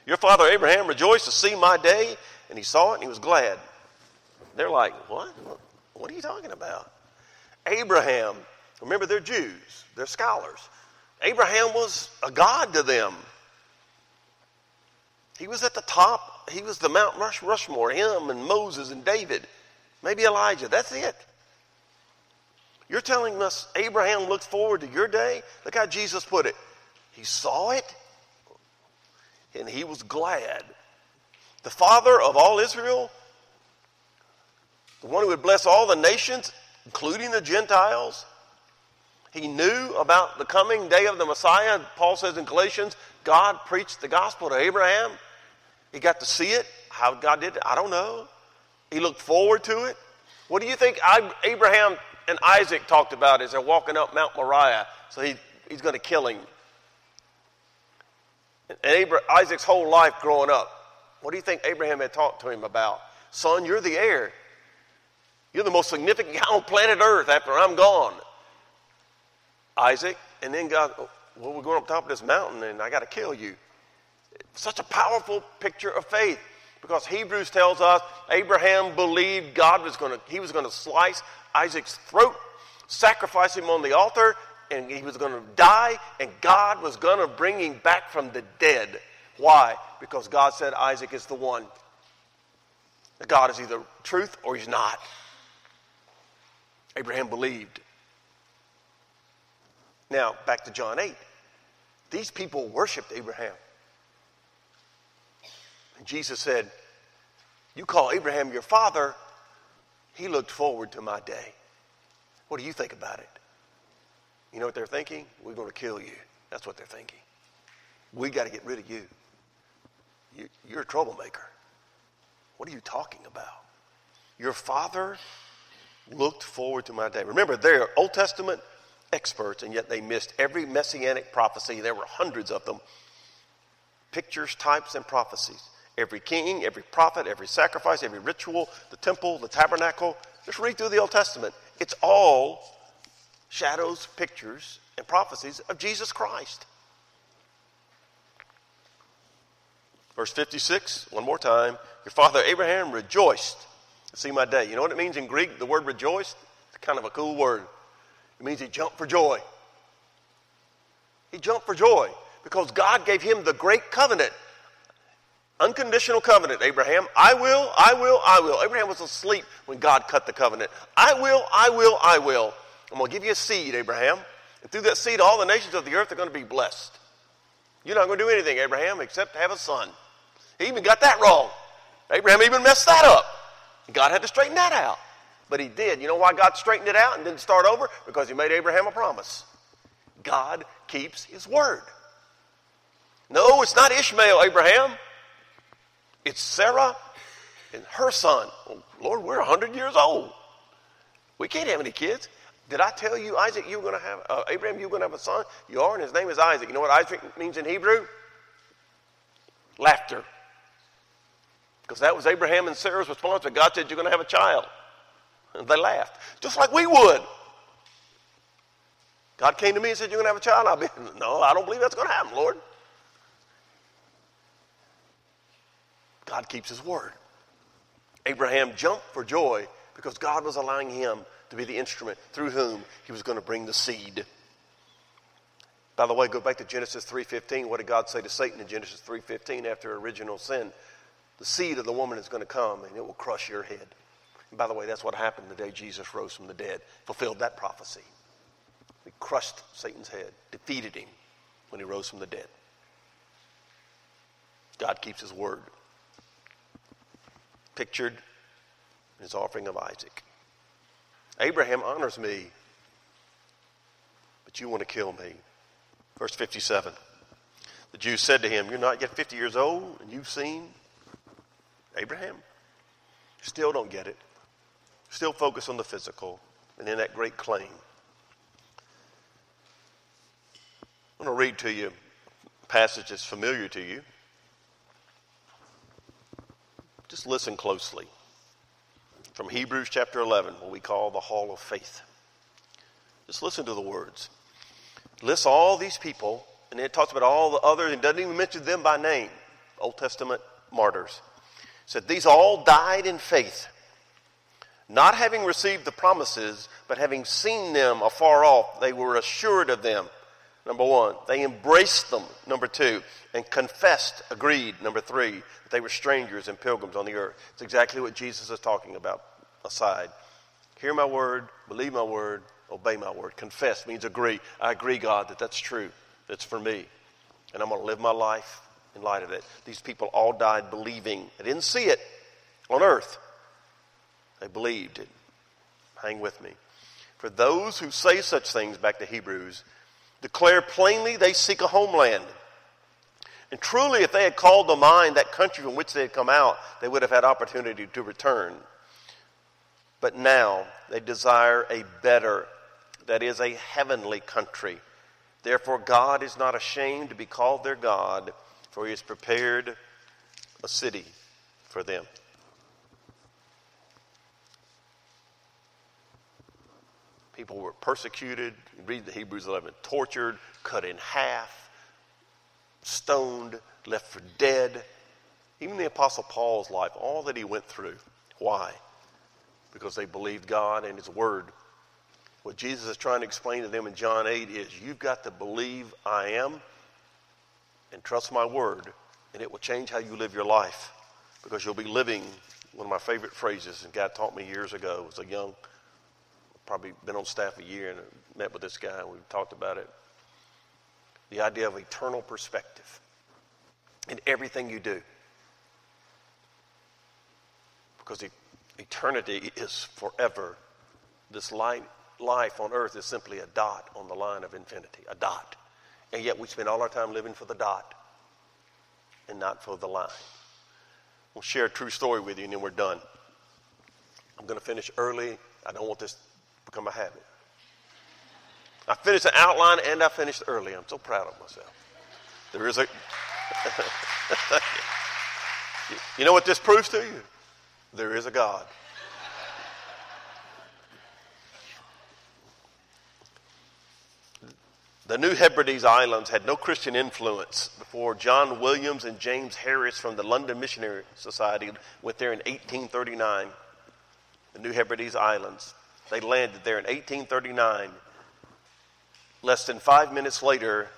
Your father Abraham rejoiced to see my day, and he saw it and he was glad. They're like, What? What are you talking about? Abraham, remember they're Jews, they're scholars. Abraham was a god to them. He was at the top. He was the Mount Rush Rushmore, him and Moses and David, maybe Elijah. That's it. You're telling us Abraham looked forward to your day? Look how Jesus put it. He saw it and he was glad. The father of all Israel, the one who would bless all the nations, including the Gentiles, he knew about the coming day of the Messiah. Paul says in Galatians, God preached the gospel to Abraham. He got to see it. How God did it, I don't know. He looked forward to it. What do you think Abraham and Isaac talked about as they're walking up Mount Moriah? So he, he's going to kill him. And Abraham, Isaac's whole life growing up, what do you think Abraham had talked to him about? Son, you're the heir. You're the most significant guy on planet Earth after I'm gone. Isaac, and then God, oh, well, we're going up top of this mountain and I got to kill you such a powerful picture of faith because Hebrews tells us Abraham believed God was going to, he was going to slice Isaac's throat, sacrifice him on the altar, and he was going to die, and God was going to bring him back from the dead. Why? Because God said Isaac is the one. God is either truth or he's not. Abraham believed. Now, back to John 8. These people worshiped Abraham. Jesus said, You call Abraham your father. He looked forward to my day. What do you think about it? You know what they're thinking? We're going to kill you. That's what they're thinking. We got to get rid of you. you. You're a troublemaker. What are you talking about? Your father looked forward to my day. Remember, they're Old Testament experts, and yet they missed every messianic prophecy. There were hundreds of them pictures, types, and prophecies. Every king, every prophet, every sacrifice, every ritual, the temple, the tabernacle. Just read through the Old Testament. It's all shadows, pictures, and prophecies of Jesus Christ. Verse 56, one more time. Your father Abraham rejoiced to see my day. You know what it means in Greek? The word rejoiced? It's kind of a cool word. It means he jumped for joy. He jumped for joy because God gave him the great covenant. Unconditional covenant, Abraham. I will, I will, I will. Abraham was asleep when God cut the covenant. I will, I will, I will. I'm going to give you a seed, Abraham. And through that seed, all the nations of the earth are going to be blessed. You're not going to do anything, Abraham, except have a son. He even got that wrong. Abraham even messed that up. God had to straighten that out. But he did. You know why God straightened it out and didn't start over? Because he made Abraham a promise. God keeps his word. No, it's not Ishmael, Abraham. It's Sarah and her son. Oh, Lord, we're 100 years old. We can't have any kids. Did I tell you, Isaac, you were going to have, uh, Abraham, you were going to have a son? You are, and his name is Isaac. You know what Isaac means in Hebrew? Laughter. Because that was Abraham and Sarah's response when God said, You're going to have a child. And they laughed, just like we would. God came to me and said, You're going to have a child. I'll be, No, I don't believe that's going to happen, Lord. God keeps his word. Abraham jumped for joy because God was allowing him to be the instrument through whom he was going to bring the seed. By the way, go back to Genesis 3:15. What did God say to Satan in Genesis 3:15 after original sin? The seed of the woman is going to come and it will crush your head. And by the way, that's what happened the day Jesus rose from the dead, fulfilled that prophecy. He crushed Satan's head, defeated him when he rose from the dead. God keeps his word. Pictured in his offering of Isaac. Abraham honors me, but you want to kill me. Verse 57. The Jews said to him, You're not yet 50 years old, and you've seen Abraham? Still don't get it. Still focus on the physical and in that great claim. I'm going to read to you a passage that's familiar to you. Just listen closely. From Hebrews chapter 11, what we call the Hall of Faith. Just listen to the words. Lists all these people, and it talks about all the others, and doesn't even mention them by name. Old Testament martyrs. It said, These all died in faith not having received the promises, but having seen them afar off, they were assured of them. Number one, they embraced them. Number two, and confessed, agreed. Number three, that they were strangers and pilgrims on the earth. It's exactly what Jesus is talking about aside. Hear my word, believe my word, obey my word. Confess means agree. I agree, God, that that's true. That's for me. And I'm going to live my life in light of it. These people all died believing. I didn't see it on earth, they believed it. Hang with me. For those who say such things, back to Hebrews, declare plainly they seek a homeland. And truly, if they had called to mind that country from which they had come out, they would have had opportunity to return. But now they desire a better, that is, a heavenly country. Therefore, God is not ashamed to be called their God, for he has prepared a city for them. People were persecuted. Read the Hebrews 11, tortured, cut in half, stoned, left for dead. Even the Apostle Paul's life, all that he went through. Why? Because they believed God and His Word. What Jesus is trying to explain to them in John 8 is you've got to believe I am and trust my Word And it will change how you live your life because you'll be living one of my favorite phrases, and God taught me years ago as a young, probably been on staff a year and met with this guy, and we've talked about it. The idea of eternal perspective in everything you do. Because eternity is forever. This life, on earth is simply a dot on the line of infinity, a dot. And yet we spend all our time living for the dot and not for the line. We'll share a true story with you and then we're done. I'm going to finish early. I don't want this become a habit. I finished the outline and I finished early. I'm so proud of myself. There is a. you know what this proves to you? There is a God. The New Hebrides Islands had no Christian influence before John Williams and James Harris from the London Missionary Society went there in 1839. The New Hebrides Islands. They landed there in 1839. Less than five minutes later,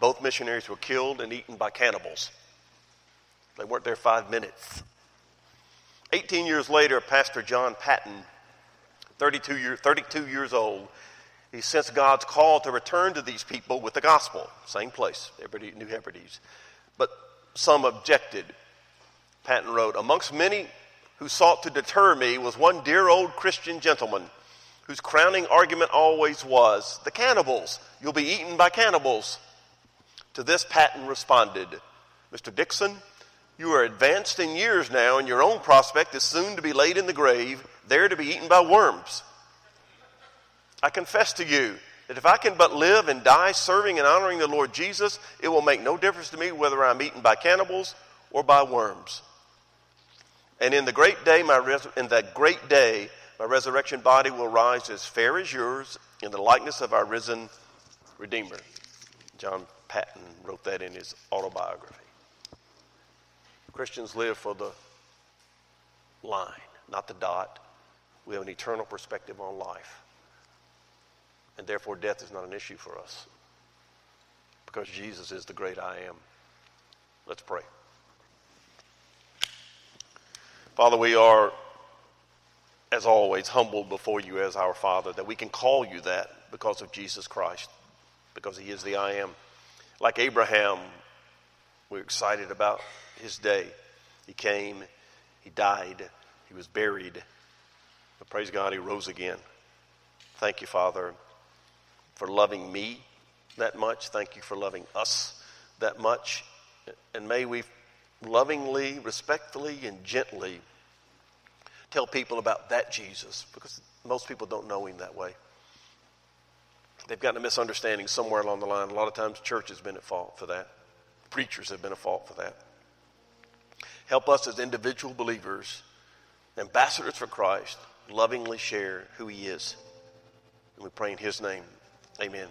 both missionaries were killed and eaten by cannibals. They weren't there five minutes. 18 years later, Pastor John Paton, 32, year, 32 years old, he sensed God's call to return to these people with the gospel. Same place, New Hebrides. But some objected. Paton wrote, Amongst many who sought to deter me was one dear old Christian gentleman whose crowning argument always was, The cannibals, you'll be eaten by cannibals. To this, Paton responded, Mr. Dixon, you are advanced in years now, and your own prospect is soon to be laid in the grave, there to be eaten by worms. I confess to you that if I can but live and die serving and honoring the Lord Jesus, it will make no difference to me whether I'm eaten by cannibals or by worms. And in the great day, my res- in that great day, my resurrection body will rise as fair as yours in the likeness of our risen Redeemer. John Paton wrote that in his autobiography. Christians live for the line, not the dot. We have an eternal perspective on life. And therefore, death is not an issue for us because Jesus is the great I am. Let's pray. Father, we are, as always, humbled before you as our Father that we can call you that because of Jesus Christ, because he is the I am. Like Abraham, we're excited about his day. He came, he died, he was buried, but praise God, he rose again. Thank you, Father for loving me that much. Thank you for loving us that much. And may we lovingly, respectfully, and gently tell people about that Jesus because most people don't know him that way. They've gotten a misunderstanding somewhere along the line. A lot of times, church has been at fault for that, preachers have been at fault for that. Help us as individual believers, ambassadors for Christ, lovingly share who he is. And we pray in his name. Amen.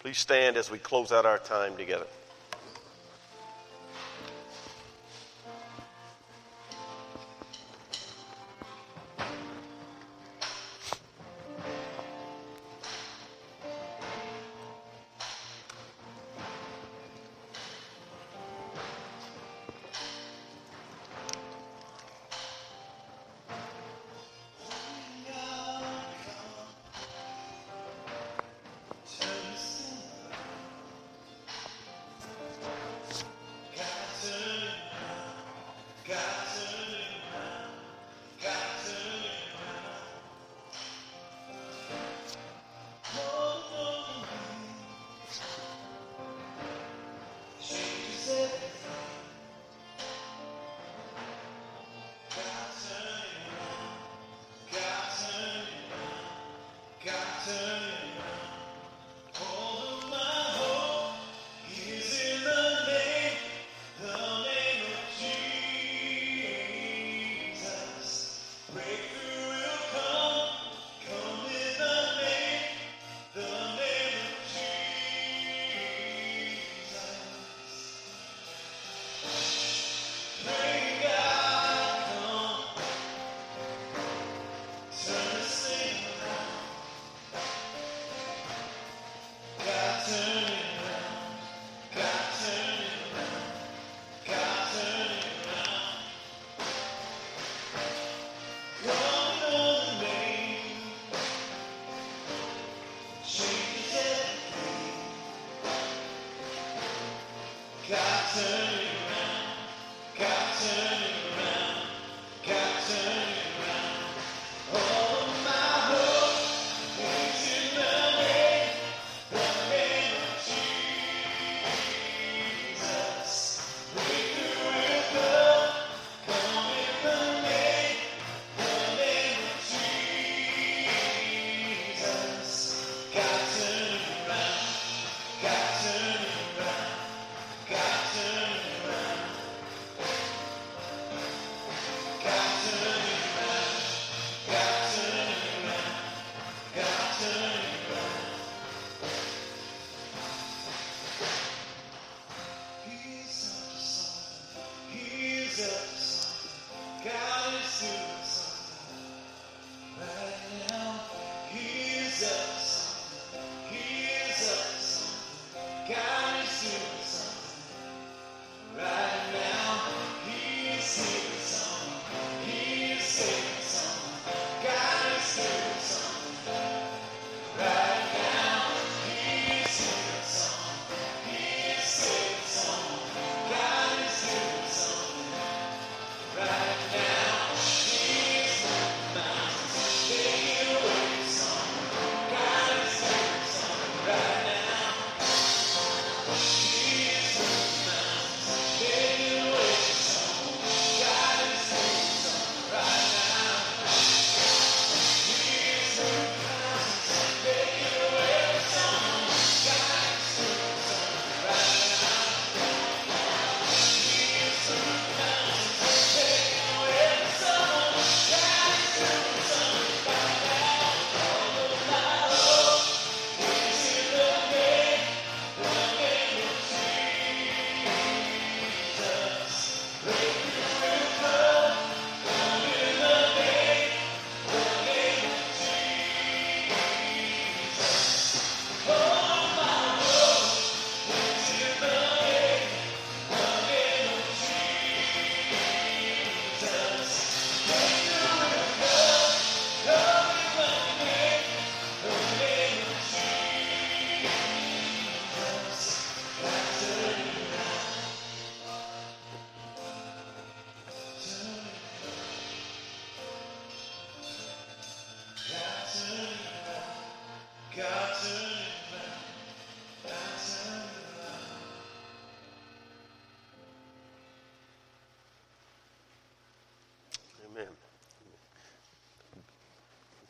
Please stand as we close out our time together.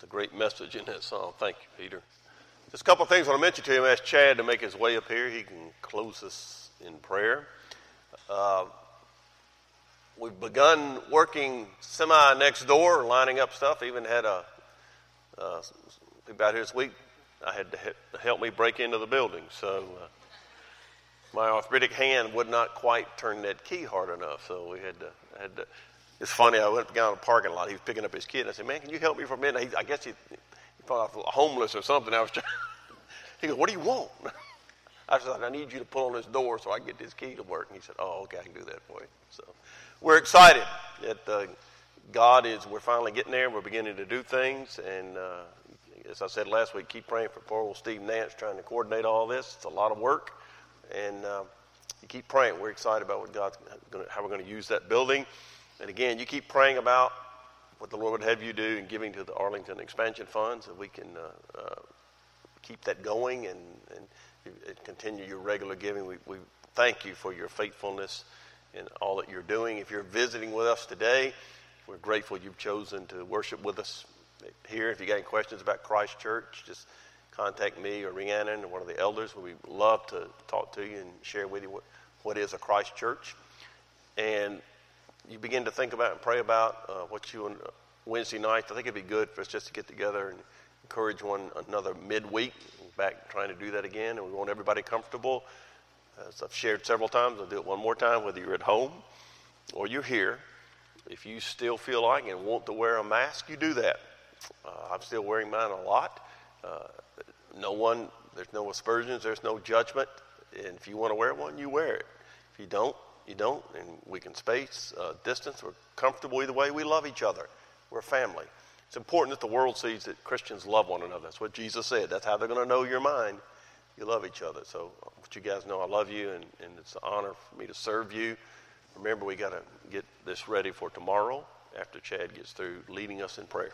Great message in that song. Thank you, Peter. Just a couple of things I want to mention to him. Ask Chad to make his way up here. He can close us in prayer. Uh, we've begun working semi next door, lining up stuff. Even had a uh, about here this week. I had to help me break into the building, so uh, my arthritic hand would not quite turn that key hard enough. So we had to had to it's funny. I went down to the parking lot. He was picking up his kid. I said, "Man, can you help me for a minute?" He, I guess he, he thought I was homeless or something. I was trying. he goes, "What do you want?" I said, "I need you to pull on this door so I can get this key to work." And he said, "Oh, okay, I can do that for you." So we're excited that uh, God is. We're finally getting there. We're beginning to do things, and uh, as I said last week, keep praying for poor old Steve Nance trying to coordinate all this. It's a lot of work, and uh, you keep praying. We're excited about what God's gonna, how we're going to use that building. And again, you keep praying about what the Lord would have you do in giving to the Arlington Expansion Funds, and we can uh, uh, keep that going and, and, and, continue your regular giving. We, we thank you for your faithfulness in all that you're doing. If you're visiting with us today, we're grateful you've chosen to worship with us here. If you got any questions about Christ Church, just contact me or Rhiannon or one of the elders. We'd love to talk to you and share with you what, what is a Christ Church. And you begin to think about and pray about uh, what you uh, Wednesday night. I think it'd be good for us just to get together and encourage one another midweek. Back trying to do that again, and we want everybody comfortable. As I've shared several times, I'll do it one more time. Whether you're at home or you're here, if you still feel like and want to wear a mask, you do that. Uh, I'm still wearing mine a lot. Uh, no one, there's no aspersions, there's no judgment. And if you want to wear one, you wear it. If you don't, you don't, and we can space, uh, distance. We're comfortable either way. We love each other. We're family. It's important that the world sees that Christians love one another. That's what Jesus said. That's how they're going to know your mind. You love each other. So, what you guys know, I love you, and, and it's an honor for me to serve you. Remember, we got to get this ready for tomorrow after Chad gets through leading us in prayer.